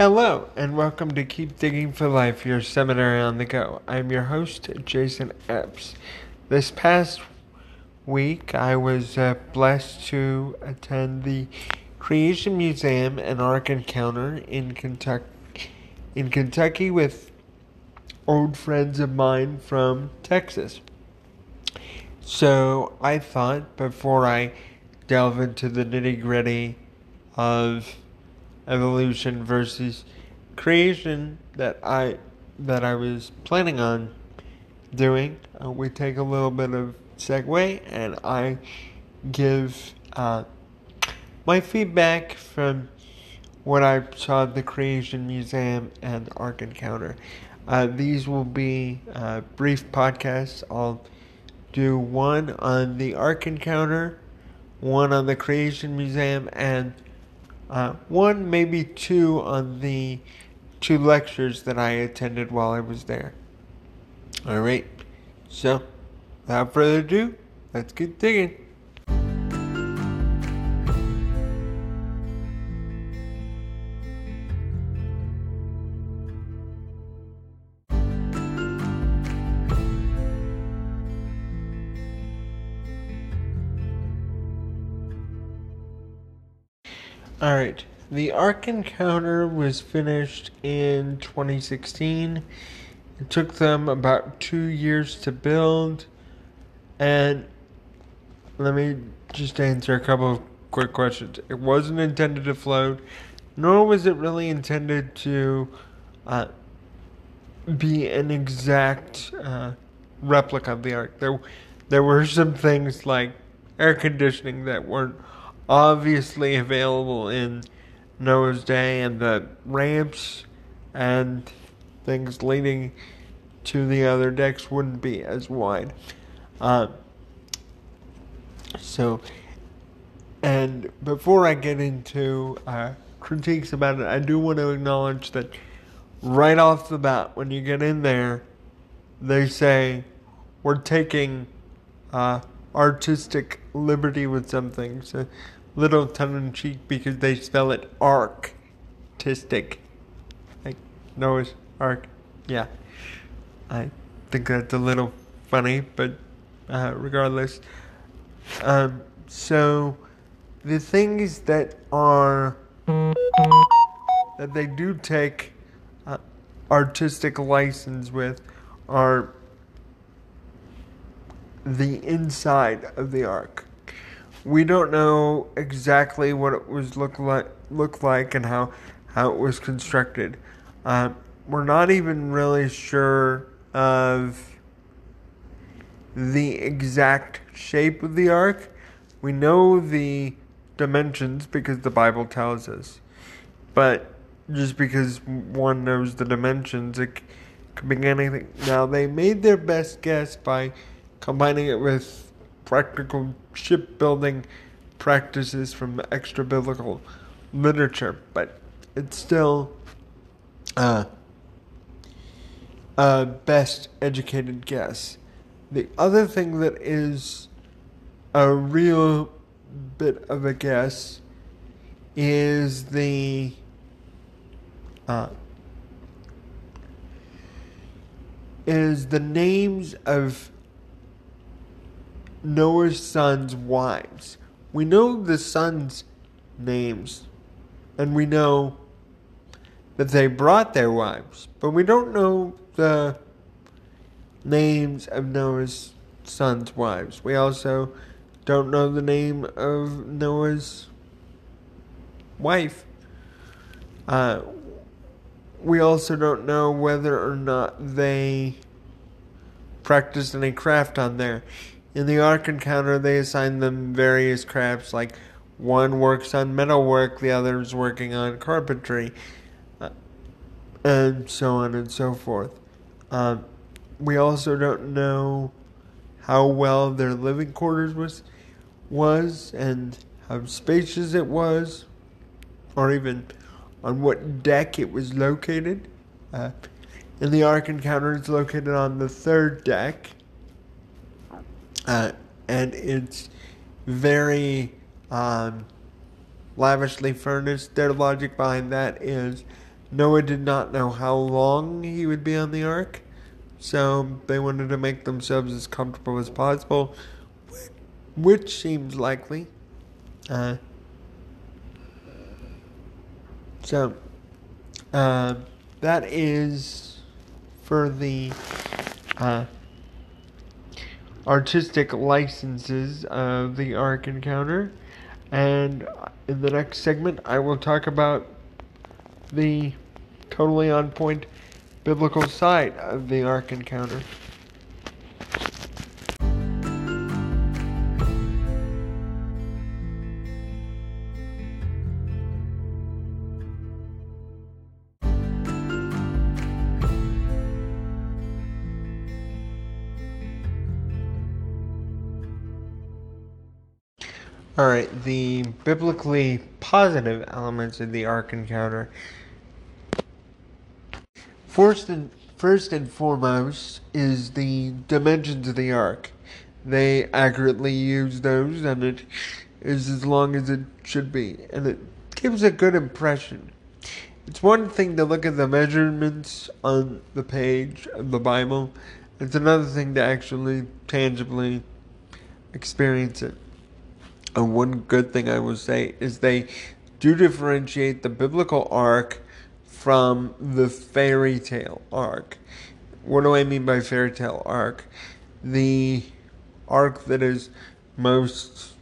Hello, and welcome to Keep Digging for Life, your seminary on the go. I'm your host, Jason Epps. This past week, I was uh, blessed to attend the Creation Museum and Ark Encounter in Kentucky, in Kentucky with old friends of mine from Texas. So I thought before I delve into the nitty gritty of evolution versus creation that I that I was planning on doing. Uh, we take a little bit of segue, and I give uh, my feedback from what I saw at the Creation Museum and Ark Encounter. Uh, these will be uh, brief podcasts. I'll do one on the Ark Encounter, one on the Creation Museum, and uh, one, maybe two on the two lectures that I attended while I was there. All right, so without further ado, let's get digging. The Ark Encounter was finished in 2016. It took them about two years to build. And let me just answer a couple of quick questions. It wasn't intended to float, nor was it really intended to uh, be an exact uh, replica of the Ark. There, there were some things like air conditioning that weren't obviously available in Noah's Day, and the ramps and things leading to the other decks wouldn't be as wide. Uh, so, and before I get into uh, critiques about it, I do want to acknowledge that right off the bat, when you get in there, they say we're taking uh, artistic liberty with some things little tongue in cheek because they spell it arktistic. Like Noah's Ark. Yeah. I think that's a little funny, but uh, regardless. Um, so the things that are that they do take uh, artistic license with are the inside of the ark we don't know exactly what it was look like look like and how how it was constructed. Uh, we're not even really sure of the exact shape of the ark. We know the dimensions because the Bible tells us, but just because one knows the dimensions, it could be anything. Now they made their best guess by combining it with practical shipbuilding practices from extra biblical literature, but it's still uh, a best educated guess. The other thing that is a real bit of a guess is the uh, is the names of Noah's sons' wives. We know the sons' names, and we know that they brought their wives, but we don't know the names of Noah's sons' wives. We also don't know the name of Noah's wife. Uh, we also don't know whether or not they practiced any craft on there. In the Ark Encounter, they assign them various crafts, like one works on metalwork, the other is working on carpentry, uh, and so on and so forth. Uh, we also don't know how well their living quarters was, was and how spacious it was, or even on what deck it was located. Uh, in the Ark Encounter, it's located on the third deck uh, and it's very um, lavishly furnished. Their logic behind that is Noah did not know how long he would be on the ark, so they wanted to make themselves as comfortable as possible, which seems likely. Uh, so, uh, that is for the uh, artistic licenses of the Ark Encounter. And in the next segment, I will talk about the totally on point biblical side of the Ark Encounter. Alright, the biblically positive elements of the Ark encounter. First and, first and foremost is the dimensions of the Ark. They accurately use those, and it is as long as it should be, and it gives a good impression. It's one thing to look at the measurements on the page of the Bible, it's another thing to actually tangibly experience it. And one good thing I will say is they do differentiate the biblical ark from the fairy tale ark. What do I mean by fairy tale ark? The ark that is most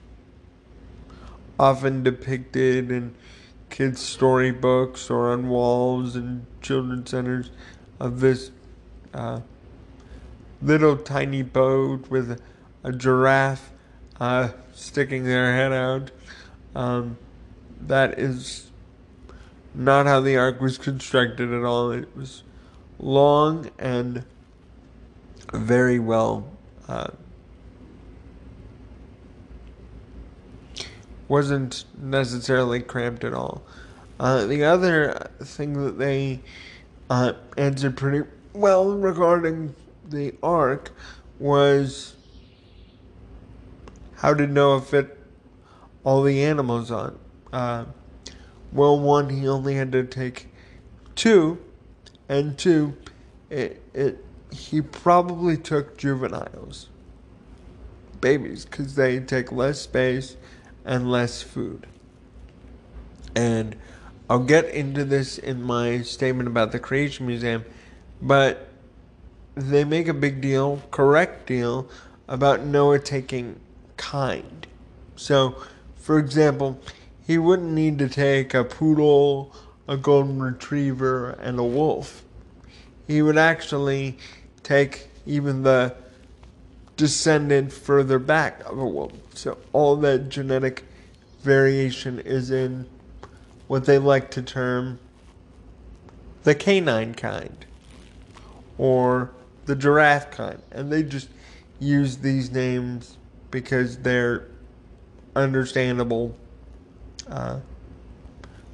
often depicted in kids' storybooks or on walls in children's centers of this uh, little tiny boat with a giraffe uh, sticking their head out. Um, that is not how the ark was constructed at all. It was long and very well. Uh, wasn't necessarily cramped at all. Uh, the other thing that they uh, answered pretty well regarding the ark was how did Noah fit all the animals on? Uh, well, one, he only had to take two, and two, it, it he probably took juveniles, babies, because they take less space and less food. And I'll get into this in my statement about the Creation Museum, but they make a big deal, correct deal, about Noah taking kind. So, for example, he wouldn't need to take a poodle, a golden retriever, and a wolf. He would actually take even the descendant further back of a wolf. So, all that genetic variation is in what they like to term the canine kind or the giraffe kind. And they just use these names because they're understandable uh,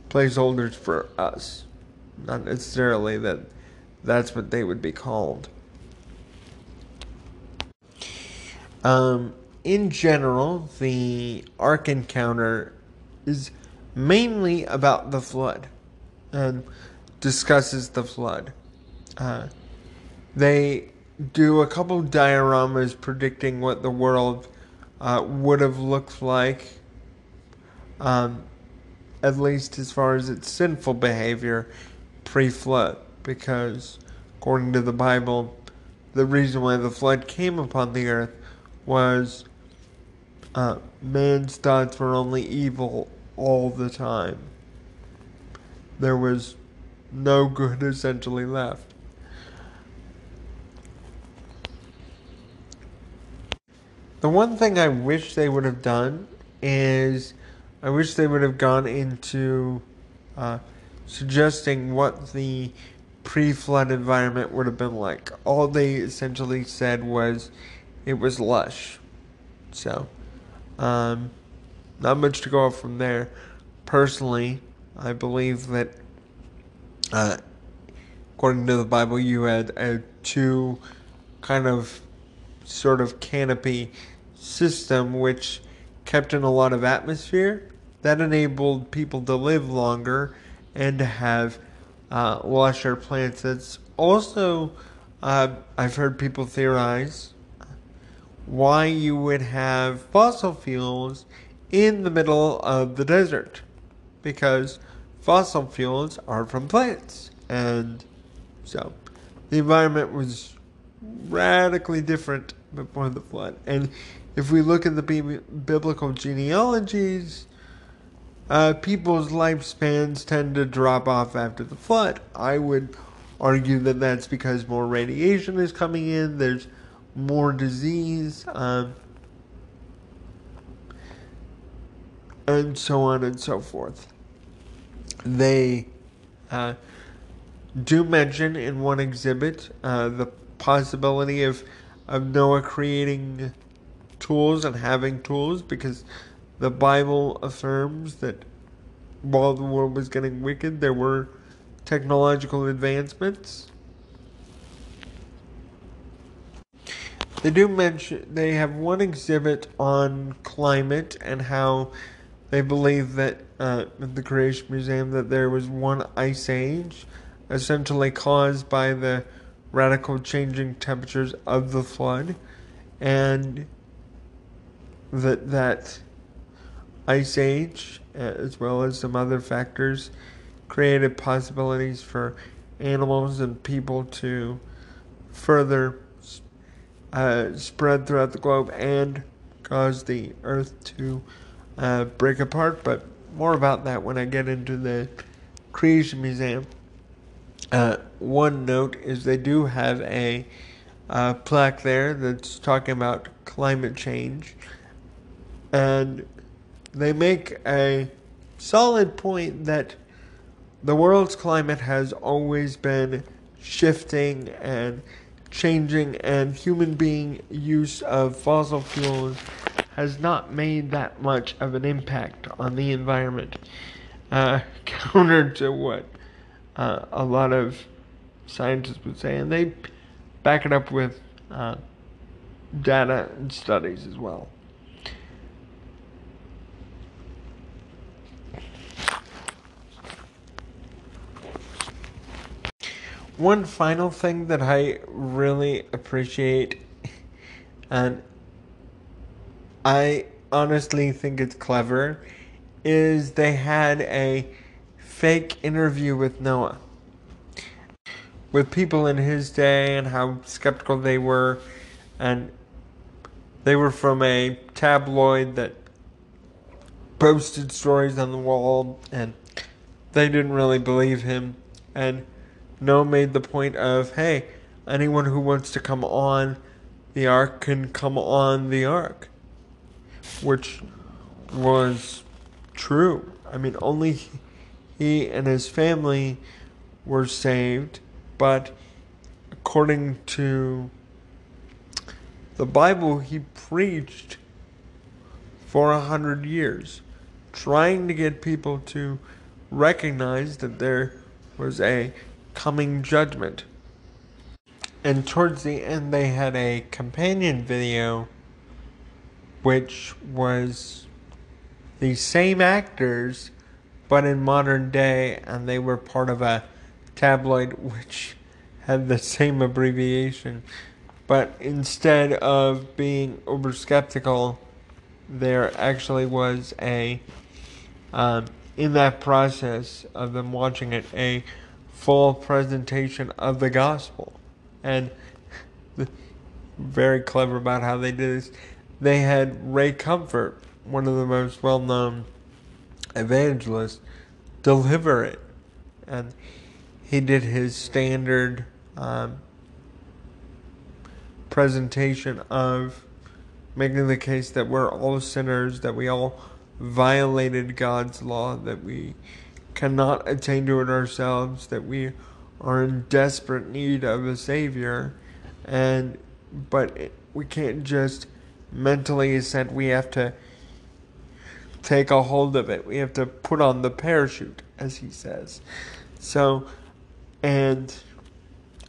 placeholders for us. Not necessarily that that's what they would be called. Um, in general, the Ark encounter is mainly about the flood and discusses the flood. Uh, they do a couple dioramas predicting what the world uh, would have looked like, um, at least as far as its sinful behavior pre flood. Because, according to the Bible, the reason why the flood came upon the earth was uh, man's thoughts were only evil all the time. There was no good essentially left. The one thing I wish they would have done is I wish they would have gone into uh, suggesting what the pre flood environment would have been like. All they essentially said was it was lush. So, um, not much to go off from there. Personally, I believe that, uh, according to the Bible, you had a two kind of sort of canopy system which kept in a lot of atmosphere that enabled people to live longer and to have uh, lusher plants. It's also, uh, I've heard people theorize why you would have fossil fuels in the middle of the desert. Because fossil fuels are from plants. And so the environment was radically different before the flood. And if we look at the biblical genealogies, uh, people's lifespans tend to drop off after the flood. I would argue that that's because more radiation is coming in, there's more disease, um, and so on and so forth. They uh, do mention in one exhibit uh, the possibility of of Noah creating tools and having tools because the Bible affirms that while the world was getting wicked, there were technological advancements. They do mention they have one exhibit on climate and how they believe that uh, at the Creation Museum that there was one ice age, essentially caused by the radical changing temperatures of the flood, and that that ice age, uh, as well as some other factors, created possibilities for animals and people to further uh, spread throughout the globe and cause the earth to uh, break apart. But more about that when I get into the Creation Museum. Uh, one note is they do have a uh, plaque there that's talking about climate change. And they make a solid point that the world's climate has always been shifting and changing, and human being use of fossil fuels has not made that much of an impact on the environment. Uh, counter to what uh, a lot of scientists would say, and they back it up with uh, data and studies as well. One final thing that I really appreciate, and I honestly think it's clever, is they had a fake interview with Noah. With people in his day and how skeptical they were, and they were from a tabloid that posted stories on the wall, and they didn't really believe him. And Noah made the point of, hey, anyone who wants to come on the ark can come on the ark, which was true. I mean, only he and his family were saved, but according to the Bible, he preached for a hundred years, trying to get people to recognize that there was a coming judgment. And towards the end, they had a companion video, which was the same actors, but in modern day, and they were part of a tabloid which had the same abbreviation. But instead of being over skeptical, there actually was a, um, in that process of them watching it, a full presentation of the gospel. And very clever about how they did this. They had Ray Comfort, one of the most well known evangelists, deliver it. And he did his standard um, presentation of making the case that we're all sinners, that we all violated God's law, that we cannot attain to it ourselves, that we are in desperate need of a Savior, and but we can't just mentally assent. We have to take a hold of it. We have to put on the parachute, as he says. So, and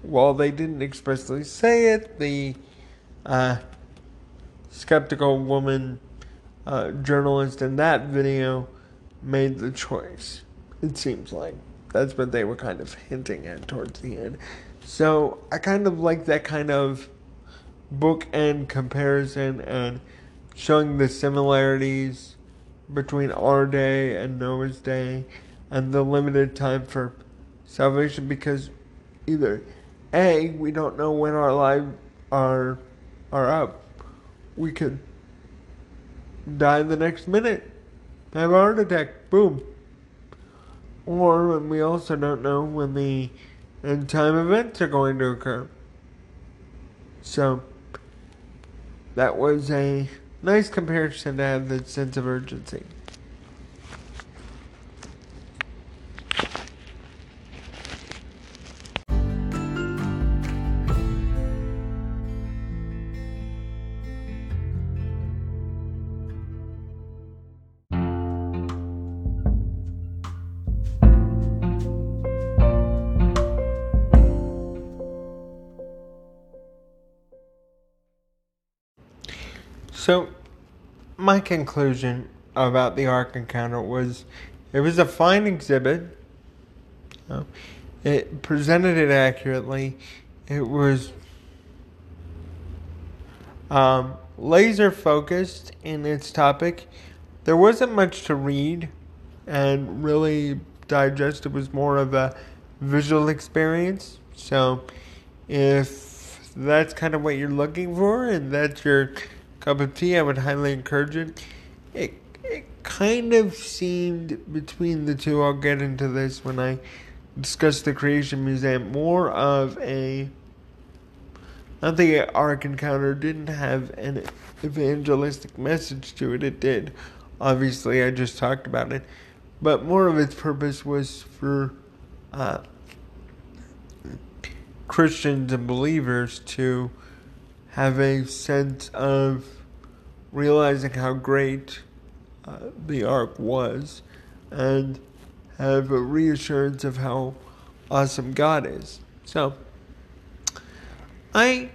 while they didn't expressly say it, the uh, skeptical woman uh, journalist in that video made the choice it seems like. that's what they were kind of hinting at towards the end. So I kind of like that kind of bookend comparison and showing the similarities between our day and Noah's day and the limited time for salvation because either A, we don't know when our lives are are up. We could die the next minute. Have a heart attack. Boom. Or we also don't know when the end time events are going to occur. So that was a nice comparison to have the sense of urgency. Conclusion about the Ark Encounter was it was a fine exhibit. It presented it accurately. It was um, laser focused in its topic. There wasn't much to read and really digest. It was more of a visual experience. So, if that's kind of what you're looking for and that's your cup of tea, I would highly encourage it. It it kind of seemed between the two. I'll get into this when I discuss the Creation Museum. More of a not the Ark Encounter didn't have an evangelistic message to it. It did. Obviously, I just talked about it, but more of its purpose was for uh, Christians and believers to have a sense of realizing how great uh, the ark was and have a reassurance of how awesome God is. So, I,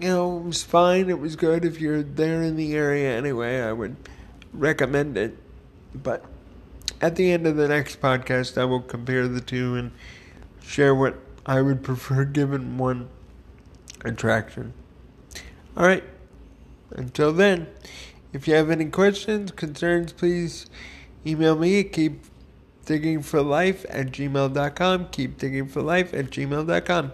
you know, it was fine. It was good. If you're there in the area anyway, I would recommend it. But at the end of the next podcast, I will compare the two and share what I would prefer given one attraction. All right. Until then, if you have any questions, concerns, please email me at keep digging for life at gmail.com. Keep digging for life at gmail.com.